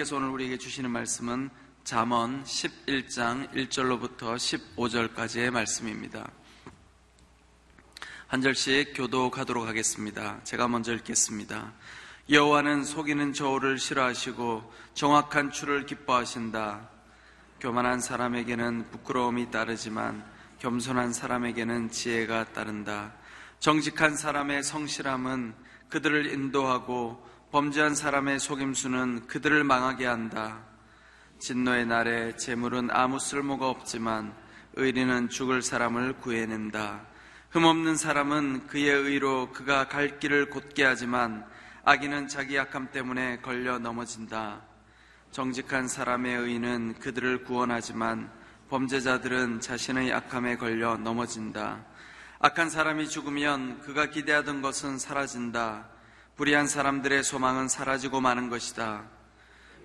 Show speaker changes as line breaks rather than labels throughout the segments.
하나님께서 오늘 우리에게 주시는 말씀은 잠언 11장 1절로부터 15절까지의 말씀입니다. 한 절씩 교도가도록 하겠습니다. 제가 먼저 읽겠습니다. 여호와는 속이는 저울을 싫어하시고 정확한 추를 기뻐하신다. 교만한 사람에게는 부끄러움이 따르지만 겸손한 사람에게는 지혜가 따른다. 정직한 사람의 성실함은 그들을 인도하고 범죄한 사람의 속임수는 그들을 망하게 한다. 진노의 날에 재물은 아무 쓸모가 없지만 의리는 죽을 사람을 구해낸다. 흠없는 사람은 그의 의로 그가 갈 길을 곧게 하지만 악인은 자기 약함 때문에 걸려 넘어진다. 정직한 사람의 의는 그들을 구원하지만 범죄자들은 자신의 약함에 걸려 넘어진다. 악한 사람이 죽으면 그가 기대하던 것은 사라진다. 불의한 사람들의 소망은 사라지고 마는 것이다.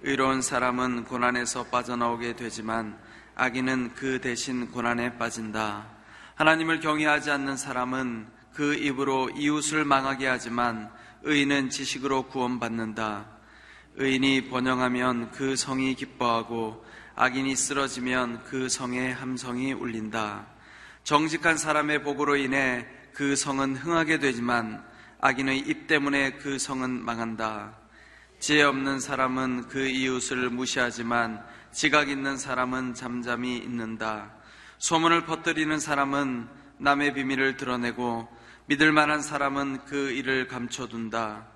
의로운 사람은 고난에서 빠져나오게 되지만 악인은 그 대신 고난에 빠진다. 하나님을 경외하지 않는 사람은 그 입으로 이웃을 망하게 하지만 의인은 지식으로 구원받는다. 의인이 번영하면 그 성이 기뻐하고 악인이 쓰러지면 그 성의 함성이 울린다. 정직한 사람의 복으로 인해 그 성은 흥하게 되지만 악인의 입 때문에 그 성은 망한다. 지혜 없는 사람은 그 이웃을 무시하지만 지각 있는 사람은 잠잠히 있는다. 소문을 퍼뜨리는 사람은 남의 비밀을 드러내고 믿을 만한 사람은 그 일을 감춰둔다.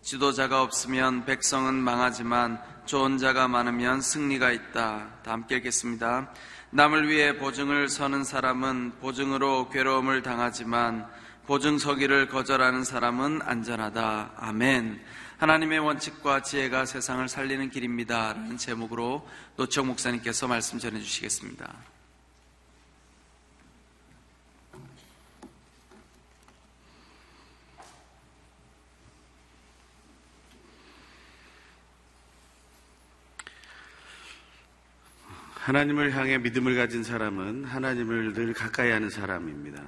지도자가 없으면 백성은 망하지만 좋은 자가 많으면 승리가 있다. 다 함께 읽겠습니다. 남을 위해 보증을 서는 사람은 보증으로 괴로움을 당하지만 보증 서기를 거절하는 사람은 안전하다. 아멘. 하나님의 원칙과 지혜가 세상을 살리는 길입니다. 라는 제목으로 노청 목사님께서 말씀 전해 주시겠습니다.
하나님을 향해 믿음을 가진 사람은 하나님을 늘 가까이 하는 사람입니다.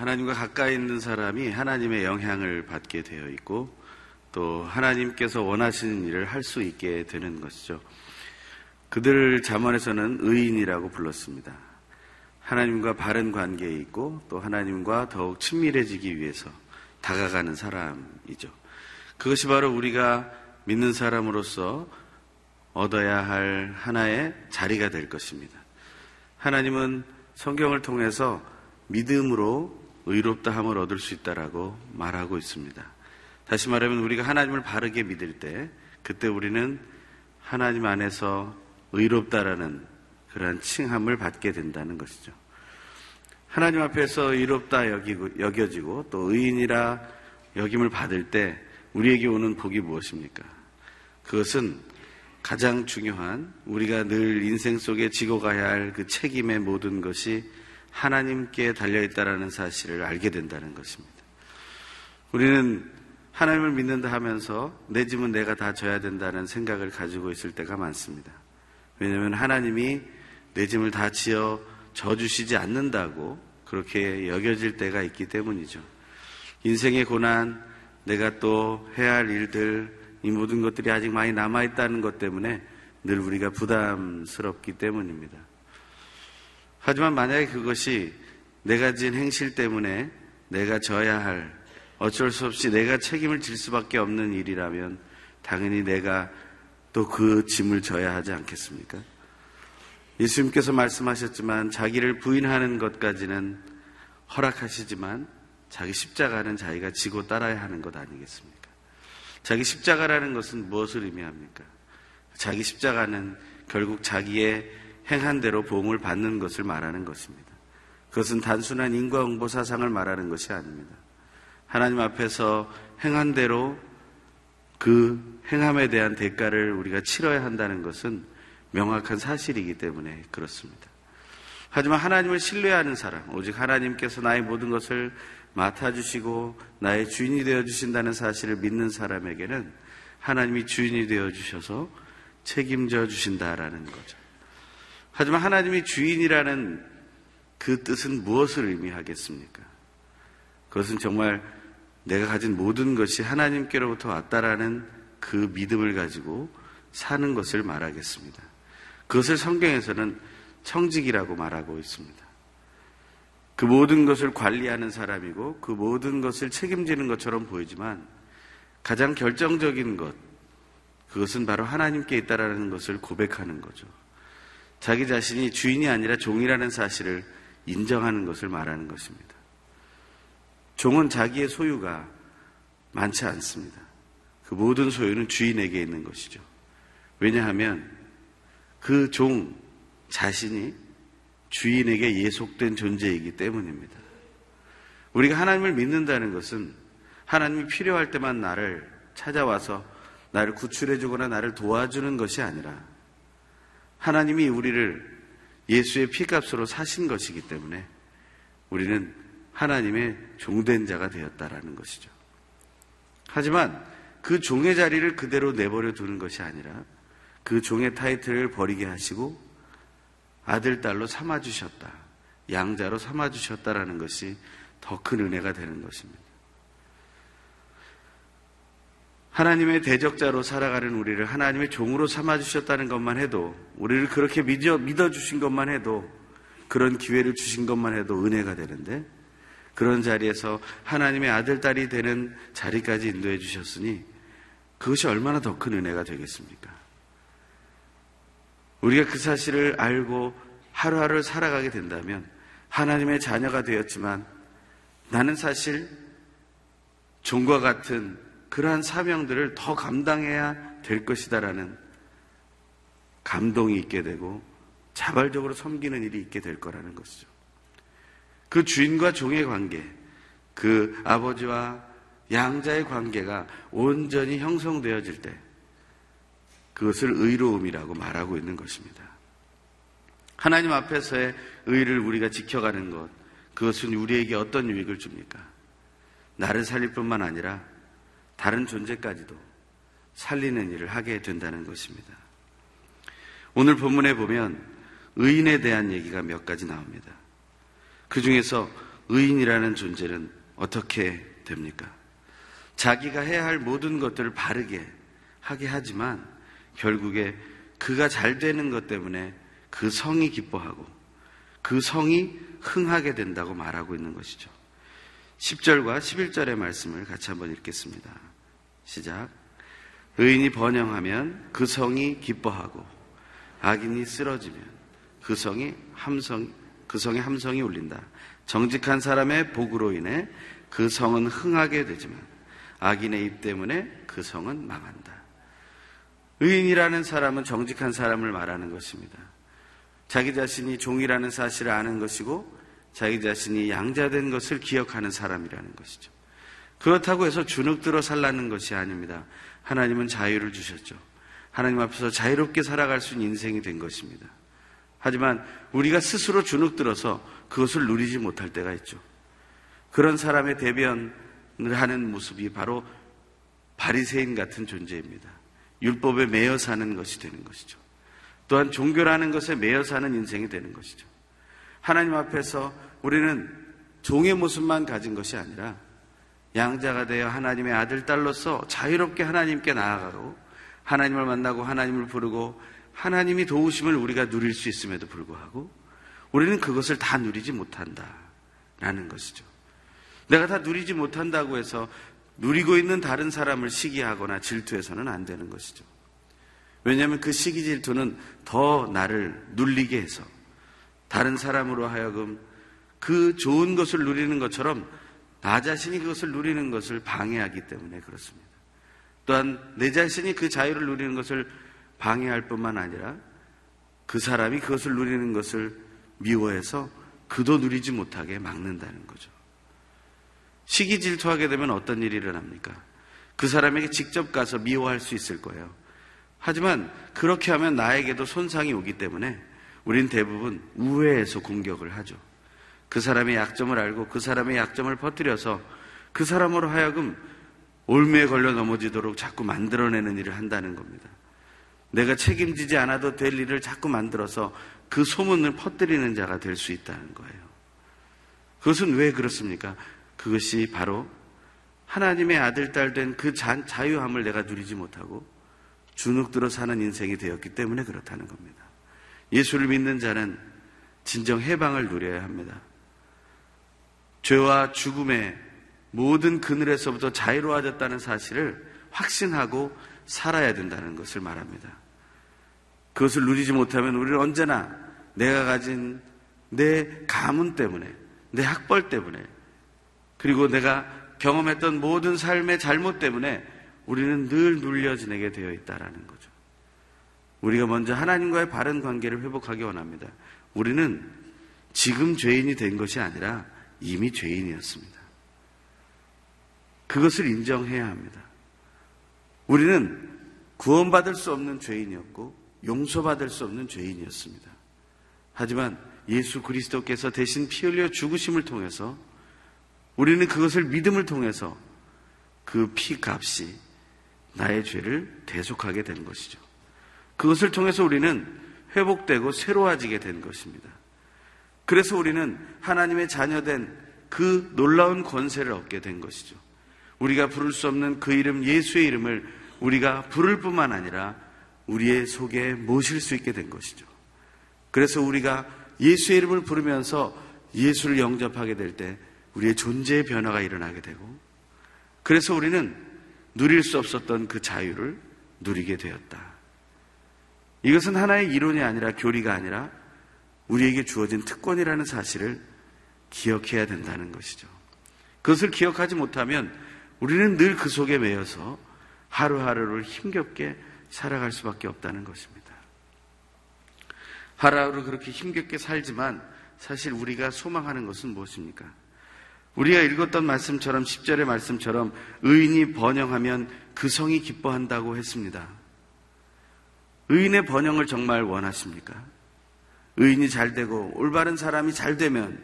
하나님과 가까이 있는 사람이 하나님의 영향을 받게 되어 있고 또 하나님께서 원하시는 일을 할 수 있게 되는 것이죠. 그들을 자문에서는 의인이라고 불렀습니다. 하나님과 바른 관계에 있고 또 하나님과 더욱 친밀해지기 위해서 다가가는 사람이죠. 그것이 바로 우리가 믿는 사람으로서 얻어야 할 하나의 자리가 될 것입니다. 하나님은 성경을 통해서 믿음으로 의롭다 함을 얻을 수 있다라고 말하고 있습니다. 다시 말하면 우리가 하나님을 바르게 믿을 때 그때 우리는 하나님 안에서 의롭다라는 그러한 칭함을 받게 된다는 것이죠. 하나님 앞에서 의롭다 여기고, 여겨지고 또 의인이라 여김을 받을 때 우리에게 오는 복이 무엇입니까? 그것은 가장 중요한 우리가 늘 인생 속에 지고 가야 할 그 책임의 모든 것이 하나님께 달려있다라는 사실을 알게 된다는 것입니다. 우리는 하나님을 믿는다 하면서 내 짐은 내가 다 져야 된다는 생각을 가지고 있을 때가 많습니다. 왜냐하면 하나님이 내 짐을 다 지어 져주시지 않는다고 그렇게 여겨질 때가 있기 때문이죠. 인생의 고난, 내가 또 해야 할 일들, 이 모든 것들이 아직 많이 남아있다는 것 때문에 늘 우리가 부담스럽기 때문입니다. 하지만 만약에 그것이 내가 지은 행실 때문에 내가 져야 할 어쩔 수 없이 내가 책임을 질 수밖에 없는 일이라면 당연히 내가 또 그 짐을 져야 하지 않겠습니까? 예수님께서 말씀하셨지만 자기를 부인하는 것까지는 허락하시지만 자기 십자가는 자기가 지고 따라야 하는 것 아니겠습니까? 자기 십자가라는 것은 무엇을 의미합니까? 자기 십자가는 결국 자기의 행한 대로 보험을 받는 것을 말하는 것입니다. 그것은 단순한 인과응보 사상을 말하는 것이 아닙니다. 하나님 앞에서 행한 대로 그 행함에 대한 대가를 우리가 치러야 한다는 것은 명확한 사실이기 때문에 그렇습니다. 하지만 하나님을 신뢰하는 사람, 오직 하나님께서 나의 모든 것을 맡아주시고 나의 주인이 되어 주신다는 사실을 믿는 사람에게는 하나님이 주인이 되어 주셔서 책임져 주신다라는 거죠. 하지만 하나님이 주인이라는 그 뜻은 무엇을 의미하겠습니까? 그것은 정말 내가 가진 모든 것이 하나님께로부터 왔다라는 그 믿음을 가지고 사는 것을 말하겠습니다. 그것을 성경에서는 청직이라고 말하고 있습니다. 그 모든 것을 관리하는 사람이고 그 모든 것을 책임지는 것처럼 보이지만 가장 결정적인 것, 그것은 바로 하나님께 있다라는 것을 고백하는 거죠. 자기 자신이 주인이 아니라 종이라는 사실을 인정하는 것을 말하는 것입니다. 종은 자기의 소유가 많지 않습니다. 그 모든 소유는 주인에게 있는 것이죠. 왜냐하면 그 종 자신이 주인에게 예속된 존재이기 때문입니다. 우리가 하나님을 믿는다는 것은 하나님이 필요할 때만 나를 찾아와서 나를 구출해주거나 나를 도와주는 것이 아니라 하나님이 우리를 예수의 피값으로 사신 것이기 때문에 우리는 하나님의 종된 자가 되었다라는 것이죠. 하지만 그 종의 자리를 그대로 내버려 두는 것이 아니라 그 종의 타이틀을 버리게 하시고 아들, 딸로 삼아주셨다. 양자로 삼아주셨다라는 것이 더 큰 은혜가 되는 것입니다. 하나님의 대적자로 살아가는 우리를 하나님의 종으로 삼아주셨다는 것만 해도, 우리를 그렇게 믿어, 믿어주신 것만 해도, 그런 기회를 주신 것만 해도 은혜가 되는데, 그런 자리에서 하나님의 아들, 딸이 되는 자리까지 인도해 주셨으니, 그것이 얼마나 더 큰 은혜가 되겠습니까? 우리가 그 사실을 알고 하루하루 살아가게 된다면 하나님의 자녀가 되었지만 나는 사실 종과 같은 그러한 사명들을 더 감당해야 될 것이다라는 감동이 있게 되고 자발적으로 섬기는 일이 있게 될 거라는 것이죠. 그 주인과 종의 관계, 그 아버지와 양자의 관계가 온전히 형성되어질 때 그것을 의로움이라고 말하고 있는 것입니다. 하나님 앞에서의 의를 우리가 지켜가는 것, 그것은 우리에게 어떤 유익을 줍니까? 나를 살릴 뿐만 아니라 다른 존재까지도 살리는 일을 하게 된다는 것입니다. 오늘 본문에 보면 의인에 대한 얘기가 몇 가지 나옵니다. 그 중에서 의인이라는 존재는 어떻게 됩니까? 자기가 해야 할 모든 것들을 바르게 하게 하지만 결국에 그가 잘 되는 것 때문에 그 성이 기뻐하고 그 성이 흥하게 된다고 말하고 있는 것이죠. 10절과 11절의 말씀을 같이 한번 읽겠습니다. 시작. 의인이 번영하면 그 성이 기뻐하고 악인이 쓰러지면 그 성이 함성 그 성의 함성이 울린다. 정직한 사람의 복으로 인해 그 성은 흥하게 되지만 악인의 입 때문에 그 성은 망한다. 의인이라는 사람은 정직한 사람을 말하는 것입니다. 자기 자신이 종이라는 사실을 아는 것이고 자기 자신이 양자된 것을 기억하는 사람이라는 것이죠. 그렇다고 해서 주눅 들어 살라는 것이 아닙니다. 하나님은 자유를 주셨죠. 하나님 앞에서 자유롭게 살아갈 수 있는 인생이 된 것입니다. 하지만 우리가 스스로 주눅 들어서 그것을 누리지 못할 때가 있죠. 그런 사람의 대변을 하는 모습이 바로 바리새인 같은 존재입니다. 율법에 매여 사는 것이 되는 것이죠. 또한 종교라는 것에 매여 사는 인생이 되는 것이죠. 하나님 앞에서 우리는 종의 모습만 가진 것이 아니라 양자가 되어 하나님의 아들, 딸로서 자유롭게 하나님께 나아가고 하나님을 만나고 하나님을 부르고 하나님이 도우심을 우리가 누릴 수 있음에도 불구하고 우리는 그것을 다 누리지 못한다 라는 것이죠. 내가 다 누리지 못한다고 해서 누리고 있는 다른 사람을 시기하거나 질투해서는 안 되는 것이죠. 왜냐하면 그 시기 질투는 더 나를 눌리게 해서 다른 사람으로 하여금 그 좋은 것을 누리는 것처럼 나 자신이 그것을 누리는 것을 방해하기 때문에 그렇습니다. 또한 내 자신이 그 자유를 누리는 것을 방해할 뿐만 아니라 그 사람이 그것을 누리는 것을 미워해서 그도 누리지 못하게 막는다는 거죠. 시기 질투하게 되면 어떤 일이 일어납니까? 그 사람에게 직접 가서 미워할 수 있을 거예요. 하지만 그렇게 하면 나에게도 손상이 오기 때문에 우린 대부분 우회해서 공격을 하죠. 그 사람의 약점을 알고 그 사람의 약점을 퍼뜨려서 그 사람으로 하여금 올매에 걸려 넘어지도록 자꾸 만들어내는 일을 한다는 겁니다. 내가 책임지지 않아도 될 일을 자꾸 만들어서 그 소문을 퍼뜨리는 자가 될 수 있다는 거예요. 그것은 왜 그렇습니까? 그것이 바로 하나님의 아들, 딸 된 그 자유함을 내가 누리지 못하고 주눅들어 사는 인생이 되었기 때문에 그렇다는 겁니다. 예수를 믿는 자는 진정 해방을 누려야 합니다. 죄와 죽음의 모든 그늘에서부터 자유로워졌다는 사실을 확신하고 살아야 된다는 것을 말합니다. 그것을 누리지 못하면 우리는 언제나 내가 가진 내 가문 때문에, 내 학벌 때문에, 그리고 내가 경험했던 모든 삶의 잘못 때문에 우리는 늘 눌려 지내게 되어 있다라는 거죠. 우리가 먼저 하나님과의 바른 관계를 회복하기 원합니다. 우리는 지금 죄인이 된 것이 아니라 이미 죄인이었습니다. 그것을 인정해야 합니다. 우리는 구원받을 수 없는 죄인이었고 용서받을 수 없는 죄인이었습니다. 하지만 예수 그리스도께서 대신 피 흘려 죽으심을 통해서 우리는 그것을 믿음을 통해서 그 피 값이 나의 죄를 대속하게 된 것이죠. 그것을 통해서 우리는 회복되고 새로워지게 된 것입니다. 그래서 우리는 하나님의 자녀된 그 놀라운 권세를 얻게 된 것이죠. 우리가 부를 수 없는 그 이름 예수의 이름을 우리가 부를 뿐만 아니라 우리의 속에 모실 수 있게 된 것이죠. 그래서 우리가 예수의 이름을 부르면서 예수를 영접하게 될 때 우리의 존재의 변화가 일어나게 되고 그래서 우리는 누릴 수 없었던 그 자유를 누리게 되었다. 이것은 하나의 이론이 아니라 교리가 아니라 우리에게 주어진 특권이라는 사실을 기억해야 된다는 것이죠. 그것을 기억하지 못하면 우리는 늘 그 속에 매여서 하루하루를 힘겹게 살아갈 수밖에 없다는 것입니다. 하루하루 그렇게 힘겹게 살지만 사실 우리가 소망하는 것은 무엇입니까? 우리가 읽었던 말씀처럼 10절의 말씀처럼 의인이 번영하면 그 성이 기뻐한다고 했습니다. 의인의 번영을 정말 원하십니까? 의인이 잘 되고 올바른 사람이 잘 되면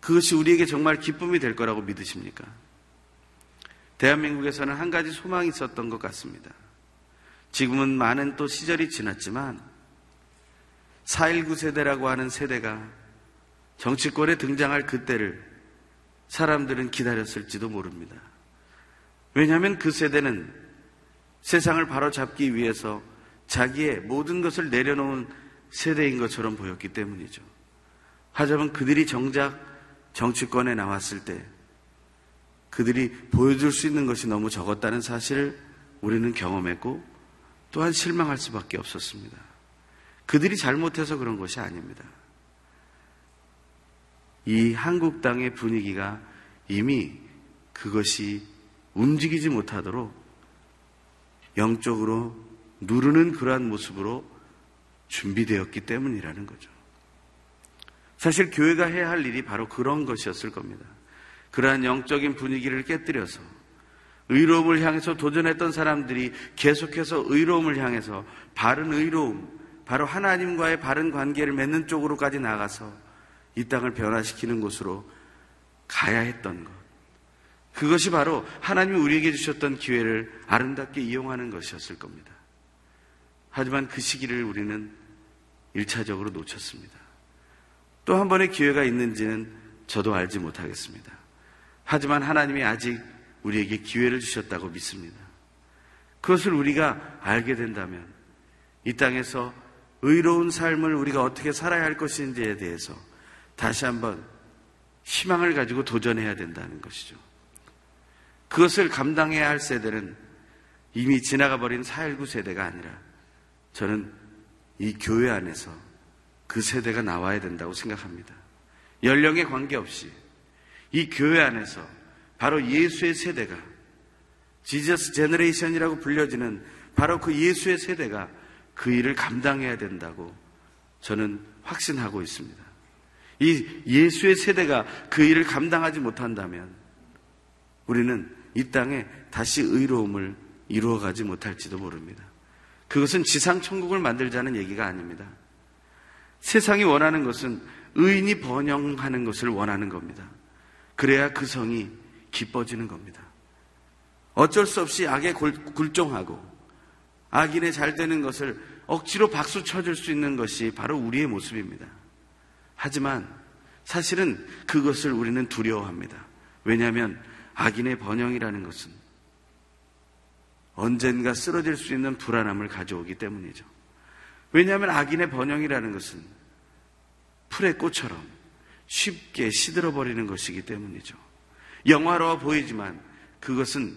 그것이 우리에게 정말 기쁨이 될 거라고 믿으십니까? 대한민국에서는 한 가지 소망이 있었던 것 같습니다. 지금은 많은 또 시절이 지났지만 4.19 세대라고 하는 세대가 정치권에 등장할 그때를 사람들은 기다렸을지도 모릅니다. 왜냐하면 그 세대는 세상을 바로잡기 위해서 자기의 모든 것을 내려놓은 세대인 것처럼 보였기 때문이죠. 하지만 그들이 정작 정치권에 나왔을 때 그들이 보여줄 수 있는 것이 너무 적었다는 사실을 우리는 경험했고 또한 실망할 수밖에 없었습니다. 그들이 잘못해서 그런 것이 아닙니다. 이 한국 땅의 분위기가 이미 그것이 움직이지 못하도록 영적으로 누르는 그러한 모습으로 준비되었기 때문이라는 거죠. 사실 교회가 해야 할 일이 바로 그런 것이었을 겁니다. 그러한 영적인 분위기를 깨뜨려서 의로움을 향해서 도전했던 사람들이 계속해서 의로움을 향해서 바른 의로움, 바로 하나님과의 바른 관계를 맺는 쪽으로까지 나가서 이 땅을 변화시키는 곳으로 가야 했던 것. 그것이 바로 하나님이 우리에게 주셨던 기회를 아름답게 이용하는 것이었을 겁니다. 하지만 그 시기를 우리는 일차적으로 놓쳤습니다. 또 한 번의 기회가 있는지는 저도 알지 못하겠습니다. 하지만 하나님이 아직 우리에게 기회를 주셨다고 믿습니다. 그것을 우리가 알게 된다면 이 땅에서 의로운 삶을 우리가 어떻게 살아야 할 것인지에 대해서 다시 한번 희망을 가지고 도전해야 된다는 것이죠. 그것을 감당해야 할 세대는 이미 지나가 버린 4.19 세대가 아니라 저는 이 교회 안에서 그 세대가 나와야 된다고 생각합니다. 연령에 관계없이 이 교회 안에서 바로 예수의 세대가 Jesus Generation이라고 불려지는 바로 그 예수의 세대가 그 일을 감당해야 된다고 저는 확신하고 있습니다. 이 예수의 세대가 그 일을 감당하지 못한다면 우리는 이 땅에 다시 의로움을 이루어가지 못할지도 모릅니다. 그것은 지상 천국을 만들자는 얘기가 아닙니다. 세상이 원하는 것은 의인이 번영하는 것을 원하는 겁니다. 그래야 그 성이 기뻐지는 겁니다. 어쩔 수 없이 악에 굴종하고 악인의 잘 되는 것을 억지로 박수 쳐줄 수 있는 것이 바로 우리의 모습입니다. 하지만 사실은 그것을 우리는 두려워합니다. 왜냐하면 악인의 번영이라는 것은 언젠가 쓰러질 수 있는 불안함을 가져오기 때문이죠. 왜냐하면 악인의 번영이라는 것은 풀의 꽃처럼 쉽게 시들어버리는 것이기 때문이죠. 영화로워 보이지만 그것은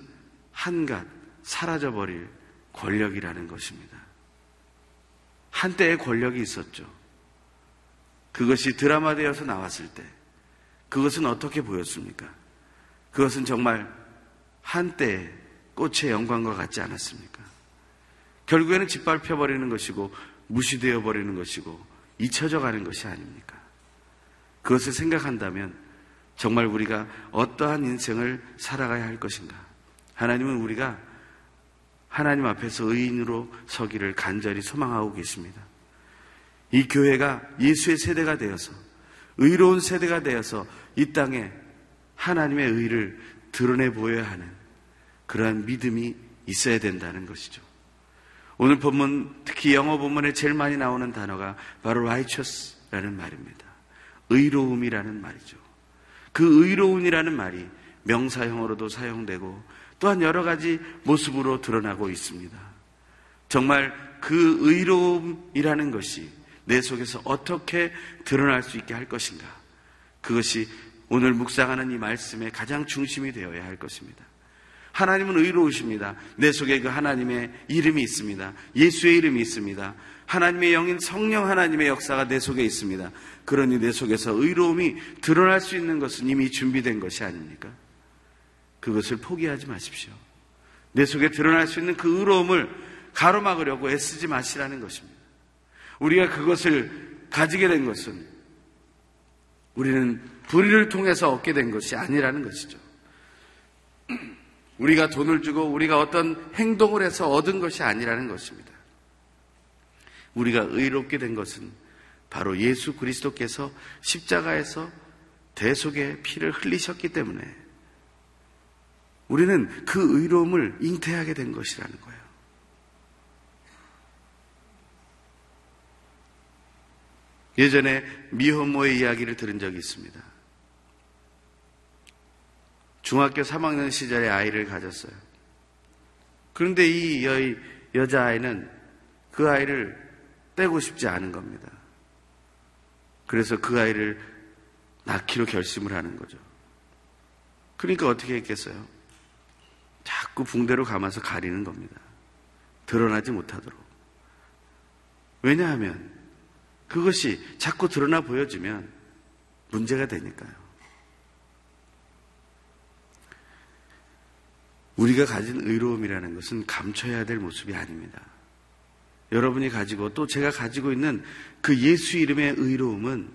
한갓 사라져버릴 권력이라는 것입니다. 한때의 권력이 있었죠. 그것이 드라마 되어서 나왔을 때 그것은 어떻게 보였습니까? 그것은 정말 한때 꽃의 영광과 같지 않았습니까? 결국에는 짓밟혀 버리는 것이고 무시되어 버리는 것이고 잊혀져 가는 것이 아닙니까? 그것을 생각한다면 정말 우리가 어떠한 인생을 살아가야 할 것인가? 하나님은 우리가 하나님 앞에서 의인으로 서기를 간절히 소망하고 계십니다. 이 교회가 예수의 세대가 되어서 의로운 세대가 되어서 이 땅에 하나님의 의를 드러내 보여야 하는 그러한 믿음이 있어야 된다는 것이죠. 오늘 본문, 특히 영어 본문에 제일 많이 나오는 단어가 바로 righteous라는 말입니다. 의로움이라는 말이죠. 그 의로움이라는 말이 명사형으로도 사용되고 또한 여러 가지 모습으로 드러나고 있습니다. 정말 그 의로움이라는 것이 내 속에서 어떻게 드러날 수 있게 할 것인가. 그것이 오늘 묵상하는 이 말씀의 가장 중심이 되어야 할 것입니다. 하나님은 의로우십니다. 내 속에 그 하나님의 이름이 있습니다. 예수의 이름이 있습니다. 하나님의 영인 성령 하나님의 역사가 내 속에 있습니다. 그러니 내 속에서 의로움이 드러날 수 있는 것은 이미 준비된 것이 아닙니까? 그것을 포기하지 마십시오. 내 속에 드러날 수 있는 그 의로움을 가로막으려고 애쓰지 마시라는 것입니다. 우리가 그것을 가지게 된 것은 우리는 불의를 통해서 얻게 된 것이 아니라는 것이죠. 우리가 돈을 주고 우리가 어떤 행동을 해서 얻은 것이 아니라는 것입니다. 우리가 의롭게 된 것은 바로 예수 그리스도께서 십자가에서 대속의 피를 흘리셨기 때문에 우리는 그 의로움을 잉태하게 된 것이라는 거예요. 예전에 미혼모의 이야기를 들은 적이 있습니다. 중학교 3학년 시절에 아이를 가졌어요. 그런데 이 여, 여자아이는 그 아이를 떼고 싶지 않은 겁니다. 그래서 그 아이를 낳기로 결심을 하는 거죠. 그러니까 어떻게 했겠어요? 자꾸 붕대로 감아서 가리는 겁니다. 드러나지 못하도록. 왜냐하면 그것이 자꾸 드러나 보여지면 문제가 되니까요. 우리가 가진 의로움이라는 것은 감춰야 될 모습이 아닙니다. 여러분이 가지고 또 제가 가지고 있는 그 예수 이름의 의로움은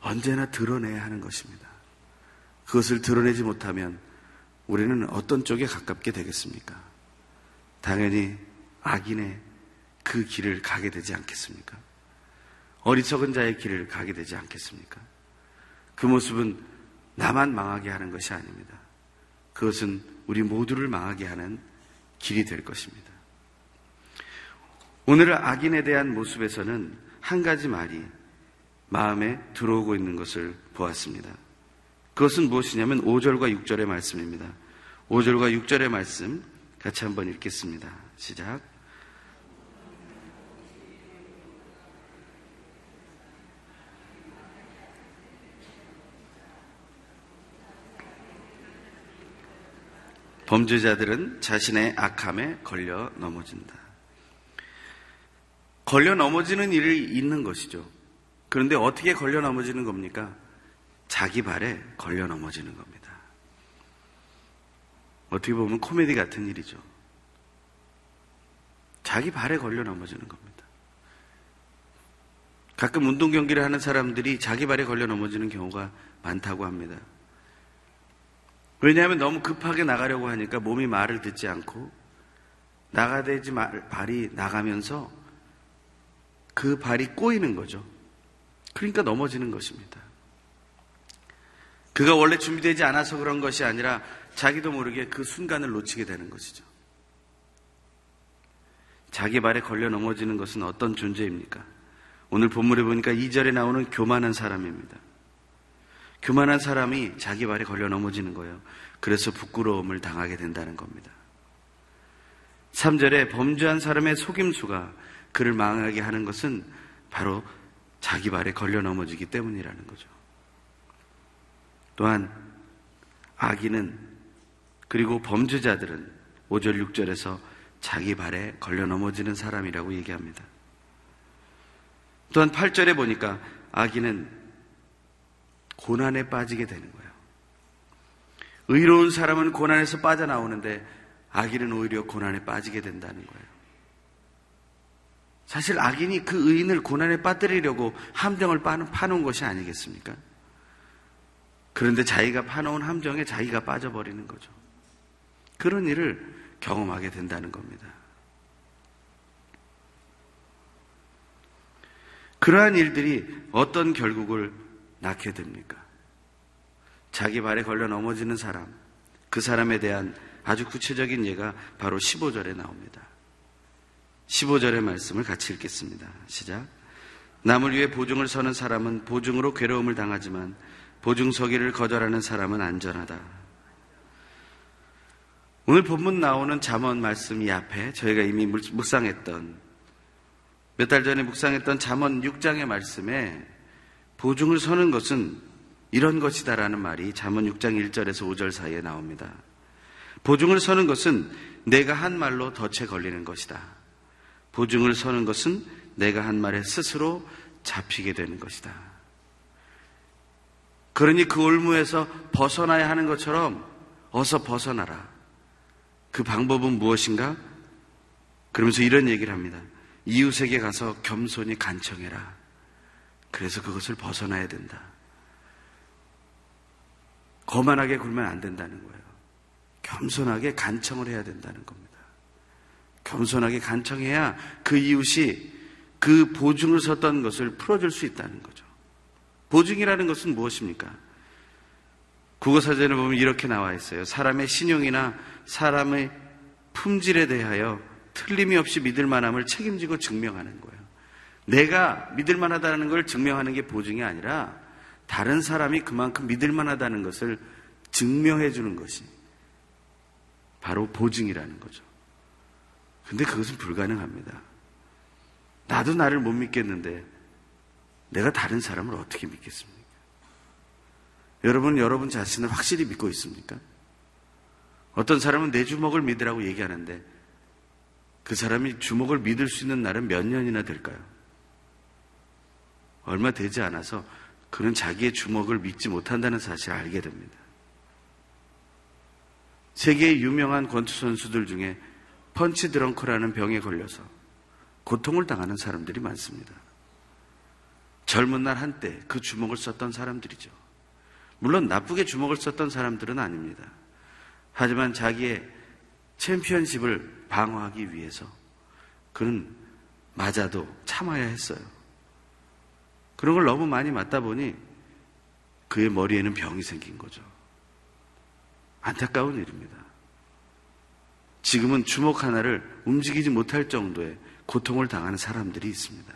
언제나 드러내야 하는 것입니다. 그것을 드러내지 못하면 우리는 어떤 쪽에 가깝게 되겠습니까? 당연히 악인의 그 길을 가게 되지 않겠습니까? 어리석은 자의 길을 가게 되지 않겠습니까? 그 모습은 나만 망하게 하는 것이 아닙니다. 그것은 우리 모두를 망하게 하는 길이 될 것입니다. 오늘 악인에 대한 모습에서는 한 가지 말이 마음에 들어오고 있는 것을 보았습니다. 그것은 무엇이냐면 5절과 6절의 말씀입니다. 5절과 6절의 말씀 같이 한번 읽겠습니다. 시작. 범죄자들은 자신의 악함에 걸려 넘어진다. 걸려 넘어지는 일이 있는 것이죠. 그런데 어떻게 걸려 넘어지는 겁니까? 자기 발에 걸려 넘어지는 겁니다. 어떻게 보면 코미디 같은 일이죠. 자기 발에 걸려 넘어지는 겁니다. 가끔 운동 경기를 하는 사람들이 자기 발에 걸려 넘어지는 경우가 많다고 합니다. 왜냐하면 너무 급하게 나가려고 하니까 몸이 말을 듣지 않고 나가야되지 발이 나가면서 그 발이 꼬이는 거죠. 그러니까 넘어지는 것입니다. 그가 원래 준비되지 않아서 그런 것이 아니라 자기도 모르게 그 순간을 놓치게 되는 것이죠. 자기 발에 걸려 넘어지는 것은 어떤 존재입니까? 오늘 본문에 보니까 2절에 나오는 교만한 사람입니다. 교만한 사람이 자기 발에 걸려 넘어지는 거예요. 그래서 부끄러움을 당하게 된다는 겁니다. 3절에 범죄한 사람의 속임수가 그를 망하게 하는 것은 바로 자기 발에 걸려 넘어지기 때문이라는 거죠. 또한 악인은 그리고 범죄자들은 5절 6절에서 자기 발에 걸려 넘어지는 사람이라고 얘기합니다. 또한 8절에 보니까 악인은 고난에 빠지게 되는 거예요. 의로운 사람은 고난에서 빠져나오는데 악인은 오히려 고난에 빠지게 된다는 거예요. 사실 악인이 그 의인을 고난에 빠뜨리려고 함정을 파놓은 것이 아니겠습니까? 그런데 자기가 파놓은 함정에 자기가 빠져버리는 거죠. 그런 일을 경험하게 된다는 겁니다. 그러한 일들이 어떤 결국을 낳게 됩니까? 자기 발에 걸려 넘어지는 사람, 그 사람에 대한 아주 구체적인 예가 바로 15절에 나옵니다. 15절의 말씀을 같이 읽겠습니다. 시작. 남을 위해 보증을 서는 사람은 보증으로 괴로움을 당하지만 보증 서기를 거절하는 사람은 안전하다. 오늘 본문 나오는 잠언 말씀 이 앞에 저희가 이미 묵상했던 몇 달 전에 묵상했던 잠언 6장의 말씀에 보증을 서는 것은 이런 것이다라는 말이 잠언 6장 1절에서 5절 사이에 나옵니다. 보증을 서는 것은 내가 한 말로 덫에 걸리는 것이다. 보증을 서는 것은 내가 한 말에 스스로 잡히게 되는 것이다. 그러니 그 올무에서 벗어나야 하는 것처럼 어서 벗어나라. 그 방법은 무엇인가? 그러면서 이런 얘기를 합니다. 이웃에게 가서 겸손히 간청해라. 그래서 그것을 벗어나야 된다. 거만하게 굴면 안 된다는 거예요. 겸손하게 간청을 해야 된다는 겁니다. 겸손하게 간청해야 그 이웃이 그 보증을 섰던 것을 풀어줄 수 있다는 거죠. 보증이라는 것은 무엇입니까? 국어사전에 보면 이렇게 나와 있어요. 사람의 신용이나 사람의 품질에 대하여 틀림이 없이 믿을 만함을 책임지고 증명하는 거예요. 내가 믿을 만하다는 걸 증명하는 게 보증이 아니라 다른 사람이 그만큼 믿을 만하다는 것을 증명해 주는 것이 바로 보증이라는 거죠. 근데 그것은 불가능합니다. 나도 나를 못 믿겠는데 내가 다른 사람을 어떻게 믿겠습니까? 여러분, 여러분 자신을 확실히 믿고 있습니까? 어떤 사람은 내 주먹을 믿으라고 얘기하는데 그 사람이 주먹을 믿을 수 있는 날은 몇 년이나 될까요? 얼마 되지 않아서 그는 자기의 주먹을 믿지 못한다는 사실을 알게 됩니다. 세계의 유명한 권투 선수들 중에 펀치 드렁크라는 병에 걸려서 고통을 당하는 사람들이 많습니다. 젊은 날 한때 그 주먹을 썼던 사람들이죠. 물론 나쁘게 주먹을 썼던 사람들은 아닙니다. 하지만 자기의 챔피언십을 방어하기 위해서 그는 맞아도 참아야 했어요. 그런 걸 너무 많이 맞다 보니 그의 머리에는 병이 생긴 거죠. 안타까운 일입니다. 지금은 주먹 하나를 움직이지 못할 정도의 고통을 당하는 사람들이 있습니다.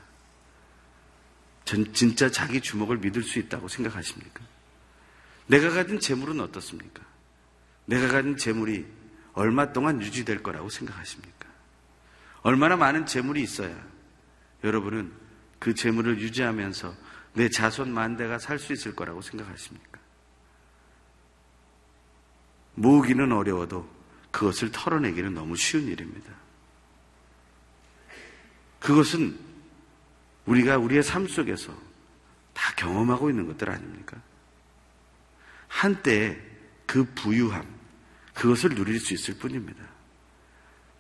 전 진짜 자기 주먹을 믿을 수 있다고 생각하십니까? 내가 가진 재물은 어떻습니까? 내가 가진 재물이 얼마 동안 유지될 거라고 생각하십니까? 얼마나 많은 재물이 있어야 여러분은 그 재물을 유지하면서 내 자손 만대가 살 수 있을 거라고 생각하십니까? 모으기는 어려워도 그것을 털어내기는 너무 쉬운 일입니다. 그것은 우리가 우리의 삶 속에서 다 경험하고 있는 것들 아닙니까? 한때 그 부유함, 그것을 누릴 수 있을 뿐입니다.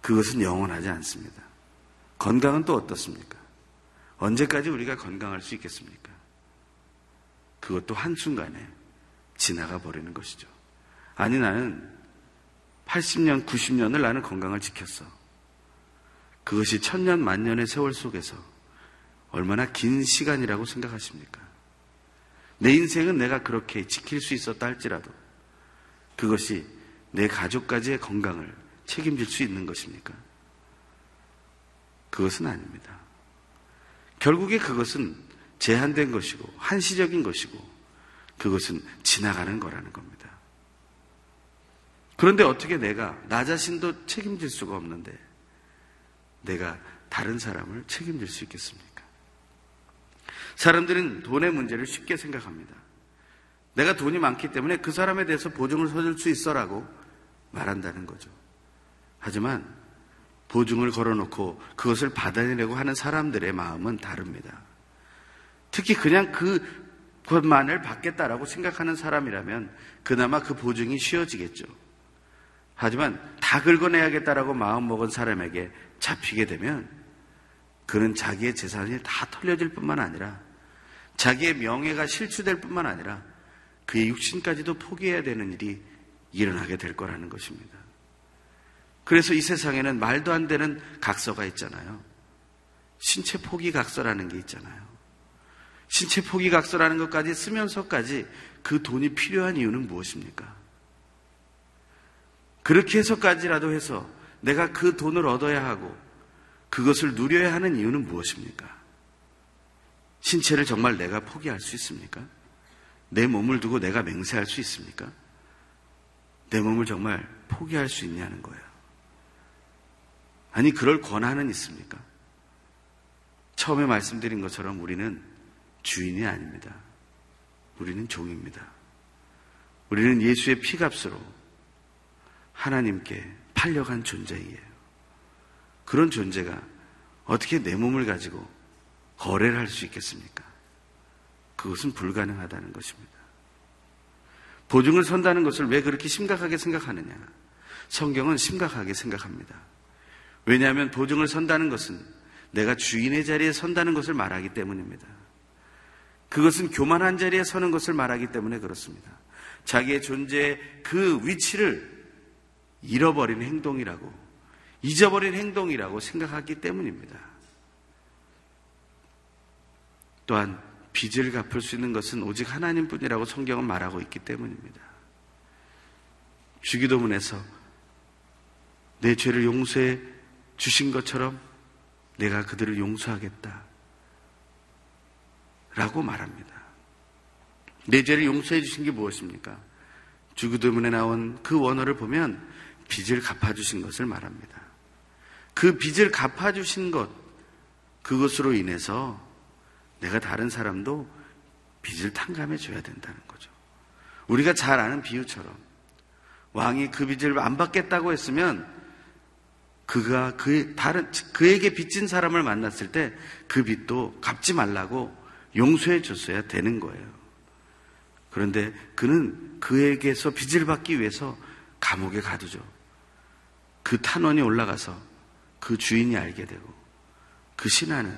그것은 영원하지 않습니다. 건강은 또 어떻습니까? 언제까지 우리가 건강할 수 있겠습니까? 그것도 한순간에 지나가 버리는 것이죠. 아니, 나는 80년, 90년을 나는 건강을 지켰어. 그것이 천년, 만년의 세월 속에서 얼마나 긴 시간이라고 생각하십니까? 내 인생은 내가 그렇게 지킬 수 있었다 할지라도 그것이 내 가족까지의 건강을 책임질 수 있는 것입니까? 그것은 아닙니다. 결국에 그것은 제한된 것이고 한시적인 것이고 그것은 지나가는 거라는 겁니다. 그런데 어떻게 내가 나 자신도 책임질 수가 없는데 내가 다른 사람을 책임질 수 있겠습니까? 사람들은 돈의 문제를 쉽게 생각합니다. 내가 돈이 많기 때문에 그 사람에 대해서 보증을 서줄 수 있어라고 말한다는 거죠. 하지만 보증을 걸어놓고 그것을 받아내려고 하는 사람들의 마음은 다릅니다. 특히 그냥 그 것만을 받겠다라고 생각하는 사람이라면 그나마 그 보증이 쉬워지겠죠. 하지만 다 긁어내야겠다라고 마음먹은 사람에게 잡히게 되면 그는 자기의 재산이 다 털려질 뿐만 아니라 자기의 명예가 실추될 뿐만 아니라 그의 육신까지도 포기해야 되는 일이 일어나게 될 거라는 것입니다. 그래서 이 세상에는 말도 안 되는 각서가 있잖아요. 신체 포기 각서라는 게 있잖아요. 신체 포기 각서라는 것까지 쓰면서까지 그 돈이 필요한 이유는 무엇입니까? 그렇게 해서까지라도 해서 내가 그 돈을 얻어야 하고 그것을 누려야 하는 이유는 무엇입니까? 신체를 정말 내가 포기할 수 있습니까? 내 몸을 두고 내가 맹세할 수 있습니까? 내 몸을 정말 포기할 수 있냐는 거예요. 아니, 그럴 권한은 있습니까? 처음에 말씀드린 것처럼 우리는 주인이 아닙니다. 우리는 종입니다. 우리는 예수의 피값으로 하나님께 팔려간 존재이에요. 그런 존재가 어떻게 내 몸을 가지고 거래를 할 수 있겠습니까? 그것은 불가능하다는 것입니다. 보증을 선다는 것을 왜 그렇게 심각하게 생각하느냐? 성경은 심각하게 생각합니다. 왜냐하면 보증을 선다는 것은 내가 주인의 자리에 선다는 것을 말하기 때문입니다. 그것은 교만한 자리에 서는 것을 말하기 때문에 그렇습니다. 자기의 존재의 그 위치를 잃어버린 행동이라고, 잊어버린 행동이라고 생각하기 때문입니다. 또한 빚을 갚을 수 있는 것은 오직 하나님 뿐이라고 성경은 말하고 있기 때문입니다. 주기도문에서 내 죄를 용서해 주신 것처럼 내가 그들을 용서하겠다. 라고 말합니다. 내 죄를 용서해 주신 게 무엇입니까? 주기도문에 나온 그 원어를 보면 빚을 갚아주신 것을 말합니다. 그 빚을 갚아주신 것, 그것으로 인해서 내가 다른 사람도 빚을 탕감해 줘야 된다는 거죠. 우리가 잘 아는 비유처럼 왕이 그 빚을 안 받겠다고 했으면 그가 그 다른 그에게 빚진 사람을 만났을 때 그 빚도 갚지 말라고 용서해 줬어야 되는 거예요. 그런데 그는 그에게서 빚을 받기 위해서 감옥에 가두죠. 그 탄원이 올라가서 그 주인이 알게 되고 그 신하는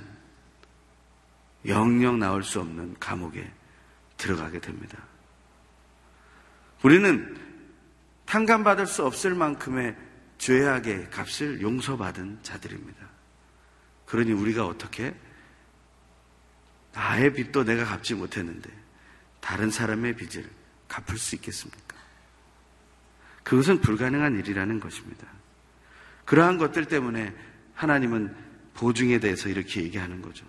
영영 나올 수 없는 감옥에 들어가게 됩니다. 우리는 탕감받을 수 없을 만큼의 죄악의 값을 용서받은 자들입니다. 그러니 우리가 어떻게 나의 빚도 내가 갚지 못했는데 다른 사람의 빚을 갚을 수 있겠습니까? 그것은 불가능한 일이라는 것입니다. 그러한 것들 때문에 하나님은 보증에 대해서 이렇게 얘기하는 거죠.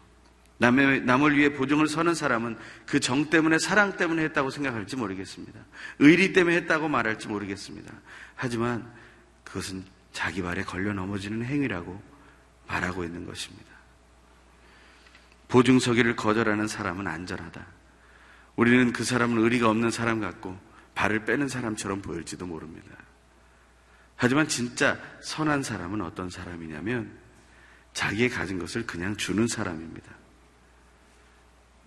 남의, 남을 위해 보증을 서는 사람은 그 정 때문에 사랑 때문에 했다고 생각할지 모르겠습니다. 의리 때문에 했다고 말할지 모르겠습니다. 하지만 그것은 자기 발에 걸려 넘어지는 행위라고 말하고 있는 것입니다. 보증 서기를 거절하는 사람은 안전하다. 우리는 그 사람은 의리가 없는 사람 같고 발을 빼는 사람처럼 보일지도 모릅니다. 하지만 진짜 선한 사람은 어떤 사람이냐면 자기의 가진 것을 그냥 주는 사람입니다.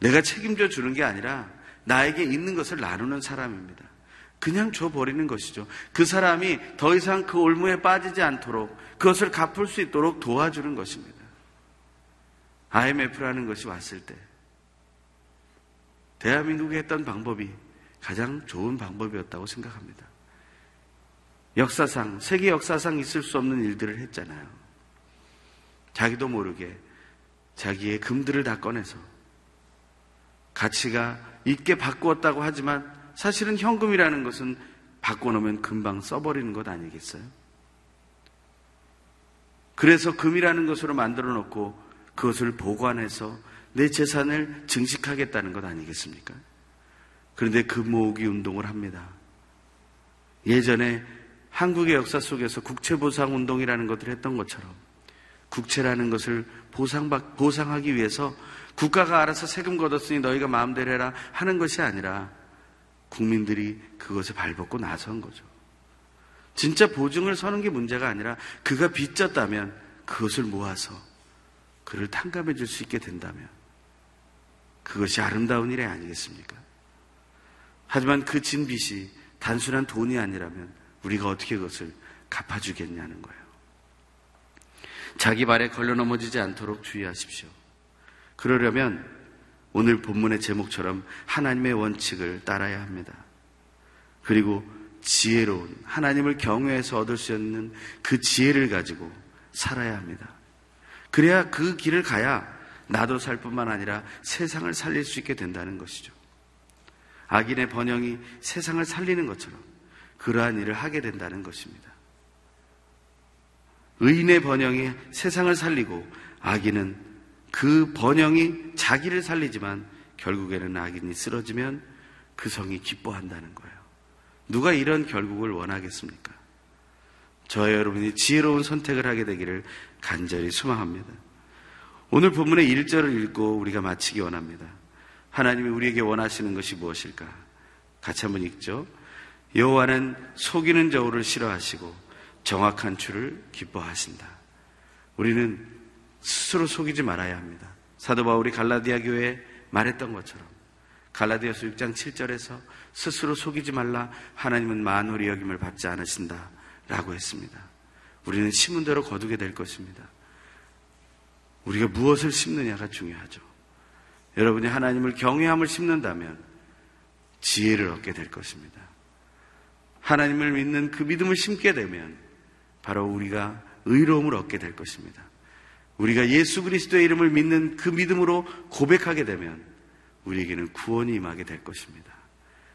내가 책임져 주는 게 아니라 나에게 있는 것을 나누는 사람입니다. 그냥 줘버리는 것이죠. 그 사람이 더 이상 그 올무에 빠지지 않도록 그것을 갚을 수 있도록 도와주는 것입니다. IMF라는 것이 왔을 때 대한민국에 했던 방법이 가장 좋은 방법이었다고 생각합니다. 역사상, 세계 역사상 있을 수 없는 일들을 했잖아요. 자기도 모르게 자기의 금들을 다 꺼내서 가치가 있게 바꾸었다고 하지만 사실은 현금이라는 것은 바꿔놓으면 금방 써버리는 것 아니겠어요? 그래서 금이라는 것으로 만들어 놓고 그것을 보관해서 내 재산을 증식하겠다는 것 아니겠습니까? 그런데 그 모으기 운동을 합니다. 예전에 한국의 역사 속에서 국채보상 운동이라는 것을 했던 것처럼 국채라는 것을 보상받, 보상하기 위해서 국가가 알아서 세금 걷었으니 너희가 마음대로 해라 하는 것이 아니라 국민들이 그것을 발벗고 나선 거죠. 진짜 보증을 서는 게 문제가 아니라 그가 빚졌다면 그것을 모아서 그를 탕감해 줄 수 있게 된다면 그것이 아름다운 일이 아니겠습니까? 하지만 그 진 빚이 단순한 돈이 아니라면 우리가 어떻게 그것을 갚아주겠냐는 거예요. 자기 발에 걸려 넘어지지 않도록 주의하십시오. 그러려면 오늘 본문의 제목처럼 하나님의 원칙을 따라야 합니다. 그리고 지혜로운 하나님을 경외해서 얻을 수 있는 그 지혜를 가지고 살아야 합니다. 그래야 그 길을 가야 나도 살 뿐만 아니라 세상을 살릴 수 있게 된다는 것이죠. 악인의 번영이 세상을 살리는 것처럼 그러한 일을 하게 된다는 것입니다. 의인의 번영이 세상을 살리고 악인은 그 번영이 자기를 살리지만 결국에는 악인이 쓰러지면 그 성이 기뻐한다는 거예요. 누가 이런 결국을 원하겠습니까? 저와 여러분이 지혜로운 선택을 하게 되기를 간절히 소망합니다. 오늘 본문의 1절을 읽고 우리가 마치기 원합니다. 하나님이 우리에게 원하시는 것이 무엇일까? 같이 한번 읽죠. 여호와는 속이는 저울을 싫어하시고 정확한 줄을 기뻐하신다. 우리는 스스로 속이지 말아야 합니다. 사도 바울이 갈라디아 교회에 말했던 것처럼 갈라디아서 6장 7절에서 스스로 속이지 말라 하나님은 만홀이 여김을 받지 않으신다 라고 했습니다. 우리는 심은 대로 거두게 될 것입니다. 우리가 무엇을 심느냐가 중요하죠. 여러분이 하나님을 경외함을 심는다면 지혜를 얻게 될 것입니다. 하나님을 믿는 그 믿음을 심게 되면 바로 우리가 의로움을 얻게 될 것입니다. 우리가 예수 그리스도의 이름을 믿는 그 믿음으로 고백하게 되면 우리에게는 구원이 임하게 될 것입니다.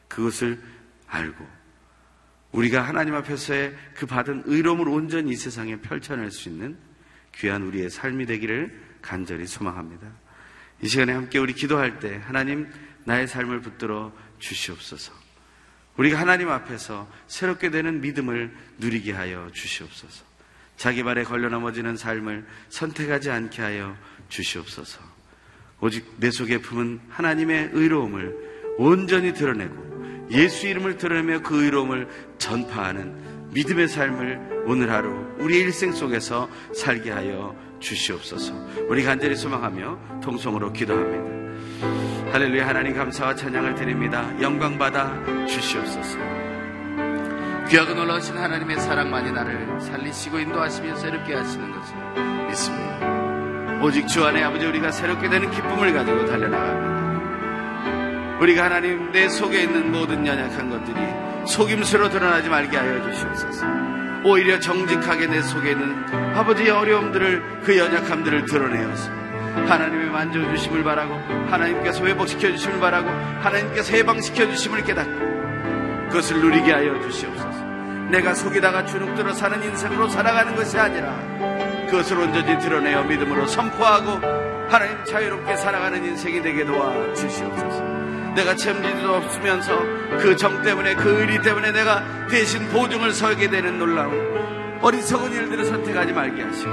그것을 알고 우리가 하나님 앞에서의 그 받은 의로움을 온전히 이 세상에 펼쳐낼 수 있는 귀한 우리의 삶이 되기를 간절히 소망합니다. 이 시간에 함께 우리 기도할 때 하나님 나의 삶을 붙들어 주시옵소서. 우리가 하나님 앞에서 새롭게 되는 믿음을 누리게 하여 주시옵소서. 자기 발에 걸려 넘어지는 삶을 선택하지 않게 하여 주시옵소서. 오직 내 속에 품은 하나님의 의로움을 온전히 드러내고 예수 이름을 드러내며 그 의로움을 전파하는 믿음의 삶을 오늘 하루 우리의 일생 속에서 살게 하여 주시옵소서. 우리 간절히 소망하며 통성으로 기도합니다. 할렐루야 하나님 감사와 찬양을 드립니다. 영광 받아 주시옵소서. 귀하고 놀라우신 하나님의 사랑만이 나를 살리시고 인도하시며 새롭게 하시는 것을 믿습니다. 오직 주 안에 아버지 우리가 새롭게 되는 기쁨을 가지고 달려나갑니다. 우리가 하나님 내 속에 있는 모든 연약한 것들이 속임수로 드러나지 말게 하여 주시옵소서. 오히려 정직하게 내 속에 있는 아버지의 어려움들을 그 연약함들을 드러내어서 하나님의 만져주심을 바라고 하나님께서 회복시켜 주심을 바라고 하나님께서 해방시켜 주심을 깨닫고 그것을 누리게 하여 주시옵소서. 내가 속이다가 주눅들어 사는 인생으로 살아가는 것이 아니라 그것을 온전히 드러내어 믿음으로 선포하고 하나님 자유롭게 살아가는 인생이 되게 도와 주시옵소서. 내가 챔지도 없으면서 그정 때문에 그 의리 때문에 내가 대신 보증을 서게 되는 놀라운 어리석은 일들을 선택하지 말게 하시고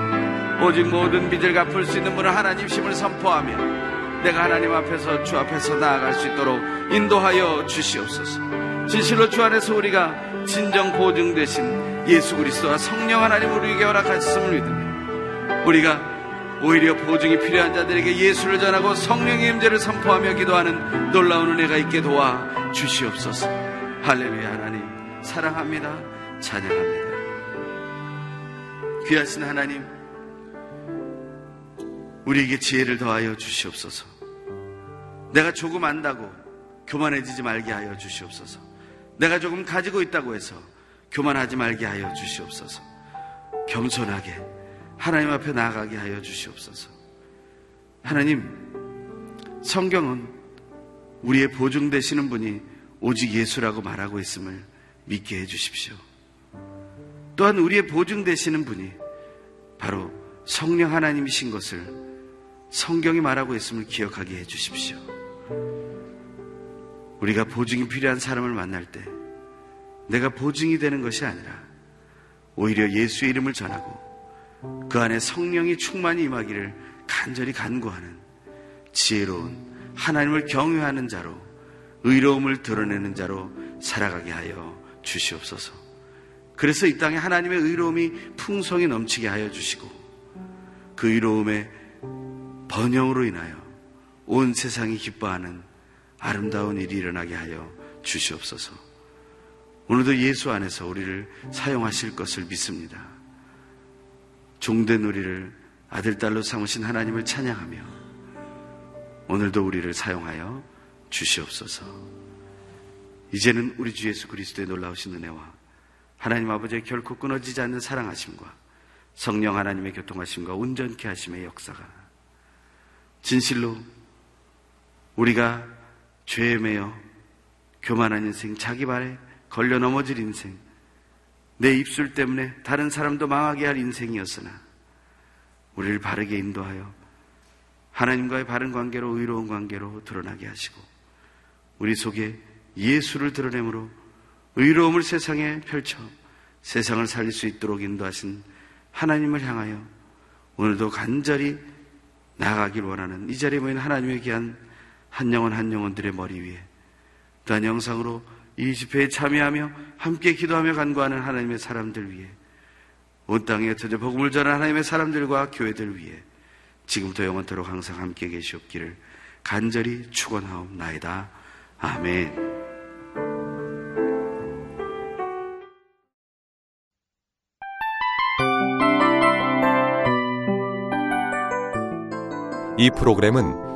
오직 모든 빚을 갚을 수 있는 분을 하나님 심을 선포하며 내가 하나님 앞에서 주 앞에서 나아갈 수 있도록 인도하여 주시옵소서. 진실로 주 안에서 우리가 진정 보증 되신 예수 그리스도와 성령 하나님 우리에게 허락하셨음을 믿으며 우리가 오히려 보증이 필요한 자들에게 예수를 전하고 성령의 임재를 선포하며 기도하는 놀라운 은혜가 있게 도와 주시옵소서. 할렐루야 하나님 사랑합니다. 찬양합니다. 귀하신 하나님 우리에게 지혜를 더하여 주시옵소서. 내가 조금 안다고 교만해지지 말게 하여 주시옵소서. 내가 조금 가지고 있다고 해서 교만하지 말게 하여 주시옵소서. 겸손하게 하나님 앞에 나아가게 하여 주시옵소서. 하나님, 성경은 우리의 보증 되시는 분이 오직 예수라고 말하고 있음을 믿게 해 주십시오. 또한 우리의 보증 되시는 분이 바로 성령 하나님이신 것을 성경이 말하고 있음을 기억하게 해 주십시오. 우리가 보증이 필요한 사람을 만날 때 내가 보증이 되는 것이 아니라 오히려 예수의 이름을 전하고 그 안에 성령이 충만히 임하기를 간절히 간구하는 지혜로운 하나님을 경외하는 자로 의로움을 드러내는 자로 살아가게 하여 주시옵소서. 그래서 이 땅에 하나님의 의로움이 풍성히 넘치게 하여 주시고 그 의로움의 번영으로 인하여 온 세상이 기뻐하는 아름다운 일이 일어나게 하여 주시옵소서. 오늘도 예수 안에서 우리를 사용하실 것을 믿습니다. 종된 우리를 아들, 딸로 삼으신 하나님을 찬양하며 오늘도 우리를 사용하여 주시옵소서. 이제는 우리 주 예수 그리스도의 놀라우신 은혜와 하나님 아버지의 결코 끊어지지 않는 사랑하심과 성령 하나님의 교통하심과 온전케 하심의 역사가 진실로 우리가 죄에 매여 교만한 인생, 자기 발에 걸려 넘어질 인생, 내 입술 때문에 다른 사람도 망하게 할 인생이었으나 우리를 바르게 인도하여 하나님과의 바른 관계로 의로운 관계로 드러나게 하시고 우리 속에 예수를 드러내므로 의로움을 세상에 펼쳐 세상을 살릴 수 있도록 인도하신 하나님을 향하여 오늘도 간절히 나아가길 원하는 이 자리에 모인 하나님의 귀한 한 영혼 한 영혼들의 머리 위에 또한 영상으로 이 집회에 참여하며 함께 기도하며 간구하는 하나님의 사람들 위해 온 땅에 흩어져 복음을 전하는 하나님의 사람들과 교회들 위해 지금부터 영원토록 항상 함께 계시옵기를 간절히 축원하옵나이다. 아멘.
이 프로그램은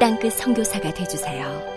땅끝 성교사가 되주세요.